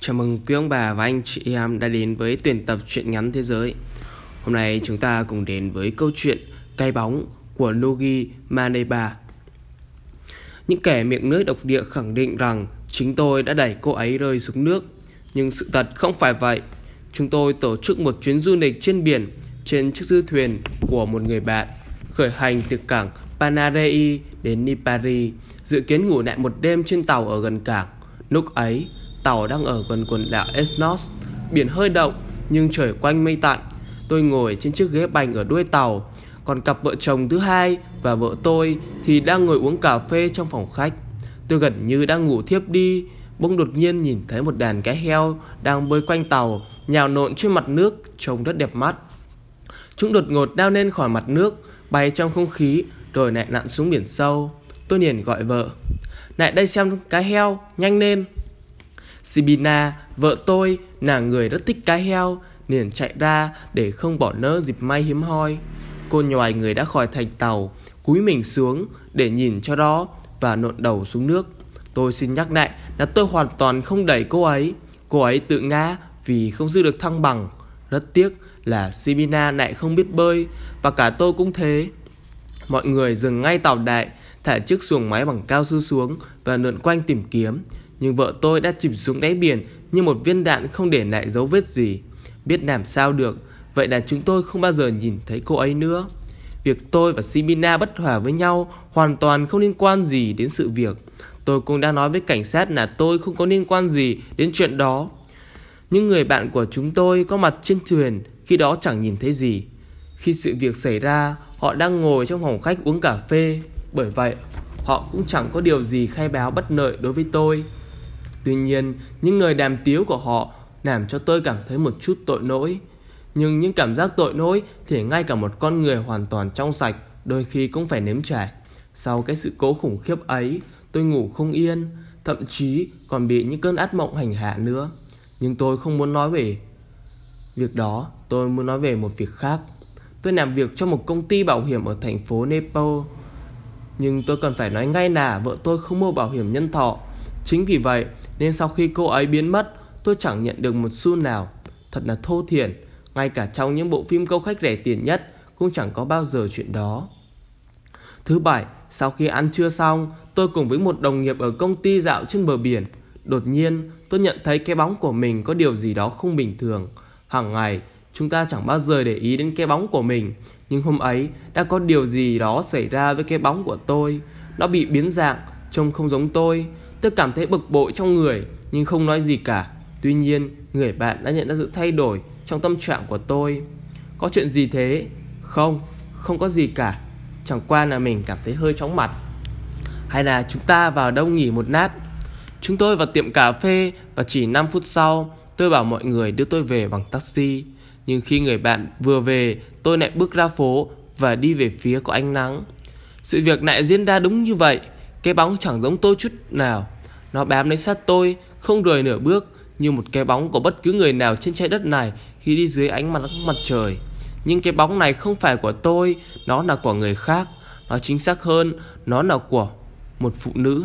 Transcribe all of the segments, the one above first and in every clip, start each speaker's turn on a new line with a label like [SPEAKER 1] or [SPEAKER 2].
[SPEAKER 1] Chào mừng quý ông bà và anh chị em đã đến với tuyển tập truyện ngắn thế giới. Hôm nay chúng ta cùng đến với câu chuyện cay bóng của Nogi Maneba. Những kẻ miệng lưỡi độc địa khẳng định rằng chính tôi đã đẩy cô ấy rơi xuống nước. Nhưng sự thật không phải vậy. Chúng tôi tổ chức một chuyến du lịch trên biển trên chiếc du thuyền của một người bạn khởi hành từ cảng Panarei đến Nipari, dự kiến ngủ lại một đêm trên tàu ở gần cảng. Lúc ấy, tàu đang ở gần quần đảo Esnos, biển hơi động nhưng trời quanh mây tạnh. Tôi ngồi trên chiếc ghế bành ở đuôi tàu, còn cặp vợ chồng thứ hai và vợ tôi thì đang ngồi uống cà phê trong phòng khách. Tôi gần như đang ngủ thiếp đi, bỗng đột nhiên nhìn thấy một đàn cá heo đang bơi quanh tàu, nhào nộn trên mặt nước, trông rất đẹp mắt. Chúng đột ngột đao lên khỏi mặt nước, bay trong không khí rồi lại nặn xuống biển sâu. Tôi liền gọi vợ. Lại đây xem cá heo, nhanh lên. Sibina, vợ tôi, là người rất thích cá heo, liền chạy ra để không bỏ nỡ dịp may hiếm hoi. Cô nhòi người đã khỏi thành tàu, cúi mình xuống để nhìn cho đó và nộn đầu xuống nước. Tôi xin nhắc lại là tôi hoàn toàn không đẩy cô ấy. Cô ấy tự ngã vì không giữ được thăng bằng. Rất tiếc là Sibina lại không biết bơi và cả tôi cũng thế. Mọi người dừng ngay tàu đại, thả chiếc xuồng máy bằng cao su xuống và lượn quanh tìm kiếm. Nhưng vợ tôi đã chìm xuống đáy biển như một viên đạn không để lại dấu vết gì. Biết làm sao được, vậy là chúng tôi không bao giờ nhìn thấy cô ấy nữa. Việc tôi và Simina bất hòa với nhau hoàn toàn không liên quan gì đến sự việc. Tôi cũng đã nói với cảnh sát là tôi không có liên quan gì đến chuyện đó. Những người bạn của chúng tôi có mặt trên thuyền khi đó chẳng nhìn thấy gì. Khi sự việc xảy ra, họ đang ngồi trong phòng khách uống cà phê. Bởi vậy, họ cũng chẳng có điều gì khai báo bất lợi đối với tôi. Tuy nhiên, những lời đàm tiếu của họ làm cho tôi cảm thấy một chút tội lỗi. Nhưng những cảm giác tội lỗi thì ngay cả một con người hoàn toàn trong sạch đôi khi cũng phải nếm trải. Sau cái sự cố khủng khiếp ấy, tôi ngủ không yên, thậm chí còn bị những cơn ác mộng hành hạ nữa. Nhưng tôi không muốn nói về việc đó, tôi muốn nói về một việc khác. Tôi làm việc cho một công ty bảo hiểm ở thành phố Nepal. Nhưng tôi cần phải nói ngay là vợ tôi không mua bảo hiểm nhân thọ. Chính vì vậy nên sau khi cô ấy biến mất, tôi chẳng nhận được một xu nào. Thật là thô thiển, ngay cả trong những bộ phim câu khách rẻ tiền nhất cũng chẳng có bao giờ chuyện đó. Thứ bảy, sau khi ăn trưa xong, tôi cùng với một đồng nghiệp ở công ty dạo trên bờ biển. Đột nhiên, tôi nhận thấy cái bóng của mình có điều gì đó không bình thường. Hàng ngày, chúng ta chẳng bao giờ để ý đến cái bóng của mình. Nhưng hôm ấy, đã có điều gì đó xảy ra với cái bóng của tôi. Nó bị biến dạng, trông không giống tôi. Tôi cảm thấy bực bội trong người, nhưng không nói gì cả. Tuy nhiên, người bạn đã nhận ra sự thay đổi trong tâm trạng của tôi. Có chuyện gì thế? Không, không có gì cả. Chẳng qua là mình cảm thấy hơi chóng mặt. Hay là chúng ta vào đâu nghỉ một nát? Chúng tôi vào tiệm cà phê và chỉ 5 phút sau, tôi bảo mọi người đưa tôi về bằng taxi. Nhưng khi người bạn vừa về, tôi lại bước ra phố và đi về phía của ánh nắng. Sự việc lại diễn ra đúng như vậy. Cái bóng chẳng giống tôi chút nào. Nó bám lấy sát tôi, không rời nửa bước, như một cái bóng của bất cứ người nào trên trái đất này khi đi dưới ánh mặt mặt trời. Nhưng cái bóng này không phải của tôi, nó là của người khác. Nó chính xác hơn, nó là của một phụ nữ.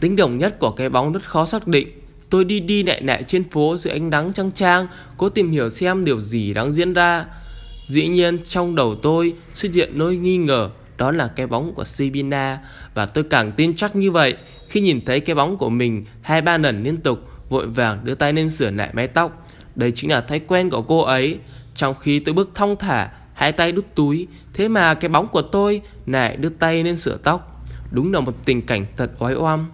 [SPEAKER 1] Tính đồng nhất của cái bóng rất khó xác định. Tôi đi đi nẹ nẹ trên phố dưới ánh nắng trăng trang, cố tìm hiểu xem điều gì đang diễn ra. Dĩ nhiên trong đầu tôi xuất hiện nỗi nghi ngờ đó là cái bóng của Sibina và tôi càng tin chắc như vậy khi nhìn thấy cái bóng của mình hai ba lần liên tục vội vàng đưa tay lên sửa lại mái tóc. Đây chính là thói quen của cô ấy. Trong khi tôi bước thong thả, hai tay đút túi, thế mà cái bóng của tôi lại đưa tay lên sửa tóc. Đúng là một tình cảnh thật oái oăm.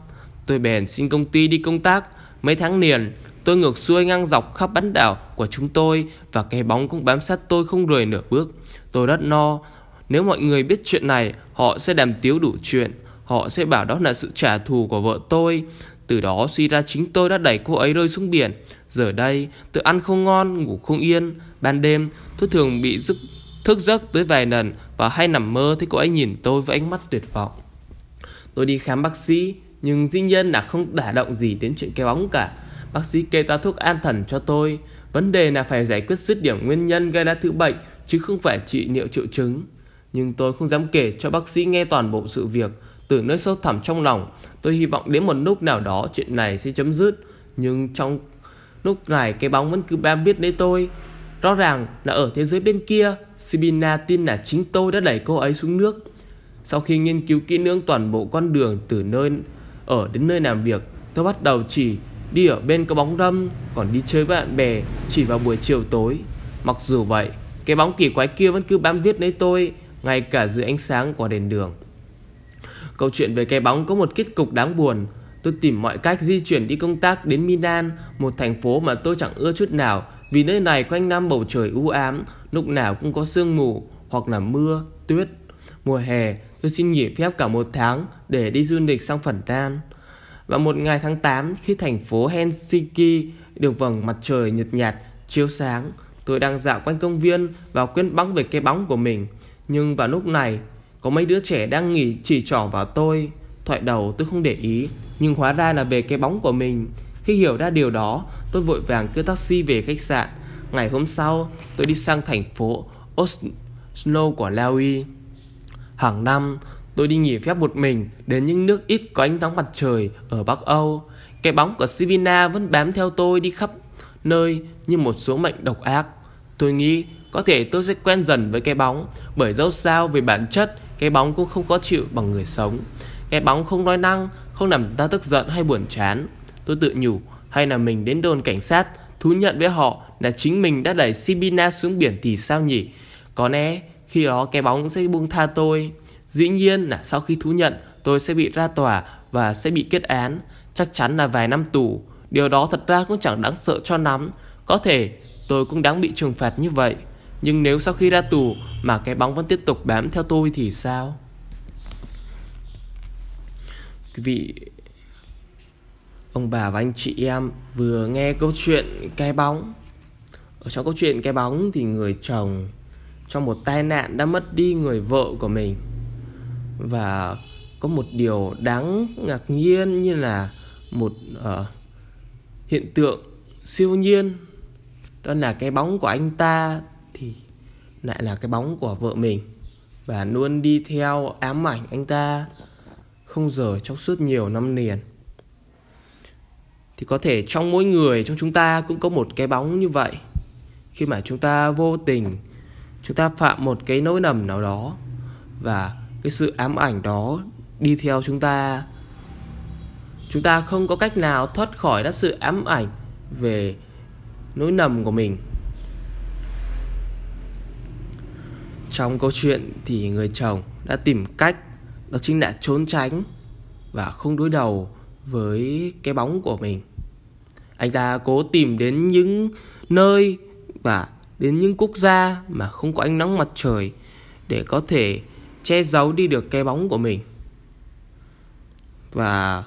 [SPEAKER 1] Tôi bèn xin công ty đi công tác. Mấy tháng liền, tôi ngược xuôi ngang dọc khắp bán đảo của chúng tôi và cái bóng cũng bám sát tôi không rời nửa bước. Tôi rất no. Nếu mọi người biết chuyện này, họ sẽ đàm tiếu đủ chuyện. Họ sẽ bảo đó là sự trả thù của vợ tôi. Từ đó suy ra chính tôi đã đẩy cô ấy rơi xuống biển. Giờ đây, tôi ăn không ngon, ngủ không yên. Ban đêm, tôi thường bị giấc thức giấc tới vài lần và hay nằm mơ thấy cô ấy nhìn tôi với ánh mắt tuyệt vọng. Tôi đi khám bác sĩ, nhưng dĩ nhiên là không đả động gì đến chuyện cái bóng cả. Bác sĩ kê ta thuốc an thần cho tôi. Vấn đề là phải giải quyết dứt điểm nguyên nhân gây ra thứ bệnh, chứ không phải trị liệu triệu chứng. Nhưng tôi không dám kể cho bác sĩ nghe toàn bộ sự việc. Từ nơi sâu thẳm trong lòng, tôi hy vọng đến một lúc nào đó chuyện này sẽ chấm dứt. Nhưng trong lúc này cái bóng vẫn cứ bám biết lấy tôi Rõ ràng là ở thế giới bên kia Sibina tin là chính tôi đã đẩy cô ấy xuống nước Sau khi nghiên cứu kỹ lưỡng toàn bộ con đường từ nơi ở đến nơi làm việc Tôi bắt đầu chỉ đi ở bên có bóng râm Còn đi chơi với bạn bè chỉ vào buổi chiều tối Mặc dù vậy Cái bóng kỳ quái kia vẫn cứ bám viết lấy tôi ngay cả dưới ánh sáng của đèn đường. Câu chuyện về cái bóng có một kết cục đáng buồn. Tôi tìm mọi cách di chuyển đi công tác đến Milan Một thành phố mà tôi chẳng ưa chút nào Vì nơi này quanh năm bầu trời u ám Lúc nào cũng có sương mù Hoặc là mưa, tuyết. Mùa hè tôi xin nghỉ phép cả một tháng Để đi du lịch sang Phần Lan. Và một ngày tháng 8 Khi thành phố Helsinki Được vầng mặt trời nhật nhạt chiếu sáng Tôi đang dạo quanh công viên Và quên bóng về cái bóng của mình. Nhưng vào lúc này, Có mấy đứa trẻ đang nghỉ chỉ trỏ vào tôi, Thoại đầu tôi không để ý. Nhưng hóa ra là về cái bóng của mình. Khi hiểu ra điều đó, Tôi vội vàng kêu taxi về khách sạn. Ngày hôm sau, tôi đi sang thành phố Oslo của Laui. Hàng năm, tôi đi nghỉ phép một mình Đến những nước ít có ánh nắng mặt trời Ở Bắc Âu. Cái bóng của Sivina vẫn bám theo tôi đi khắp nơi Như một số mệnh độc ác. Tôi nghĩ có thể tôi sẽ quen dần với cái bóng, Bởi dẫu sao về bản chất, Cái bóng cũng không có chịu bằng người sống. Cái bóng không nói năng, Không làm ta tức giận hay buồn chán. Tôi tự nhủ, hay là mình đến đồn cảnh sát, Thú nhận với họ là chính mình đã đẩy Sibina xuống biển thì sao nhỉ? Có lẽ khi đó cái bóng sẽ buông tha tôi. Dĩ nhiên là sau khi thú nhận, tôi sẽ bị ra tòa và sẽ bị kết án. Chắc chắn là vài năm tù. Điều đó thật ra cũng chẳng đáng sợ cho lắm. Có thể tôi cũng đáng bị trừng phạt như vậy. Nhưng nếu sau khi ra tù mà cái bóng vẫn tiếp tục bám theo tôi thì sao? Quý vị Ông bà và anh chị em vừa nghe câu chuyện cái bóng. Ở trong câu chuyện cái bóng thì người chồng Trong một tai nạn đã mất đi người vợ của mình. Và có một điều đáng ngạc nhiên như là một uh, hiện tượng siêu nhiên. Đó là cái bóng của anh ta thì lại là cái bóng của vợ mình. Và luôn đi theo ám ảnh anh ta Không rời trong suốt nhiều năm liền. Thì có thể trong mỗi người, trong chúng ta cũng có một cái bóng như vậy. Khi mà chúng ta vô tình, chúng ta phạm một cái nỗi nầm nào đó và cái sự ám ảnh đó đi theo chúng ta chúng ta không có cách nào thoát khỏi đất sự ám ảnh về nỗi nầm của mình. Trong câu chuyện thì người chồng đã tìm cách, đó chính là trốn tránh và không đối đầu với cái bóng của mình. Anh ta cố tìm đến những nơi và đến những quốc gia mà không có ánh nắng mặt trời để có thể che giấu đi được cái bóng của mình. Và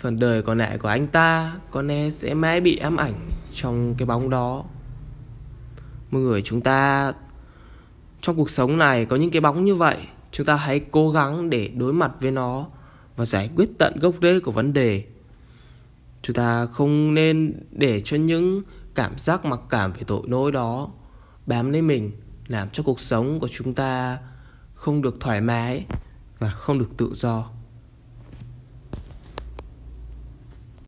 [SPEAKER 1] phần đời còn lại của anh ta có lẽ sẽ mãi bị ám ảnh trong cái bóng đó. Mọi người, chúng ta trong cuộc sống này có những cái bóng như vậy, chúng ta hãy cố gắng để đối mặt với nó và giải quyết tận gốc rễ của vấn đề. Chúng ta không nên để cho những cảm giác mặc cảm về tội lỗi đó bám lấy mình, làm cho cuộc sống của chúng ta không được thoải mái và không được tự do.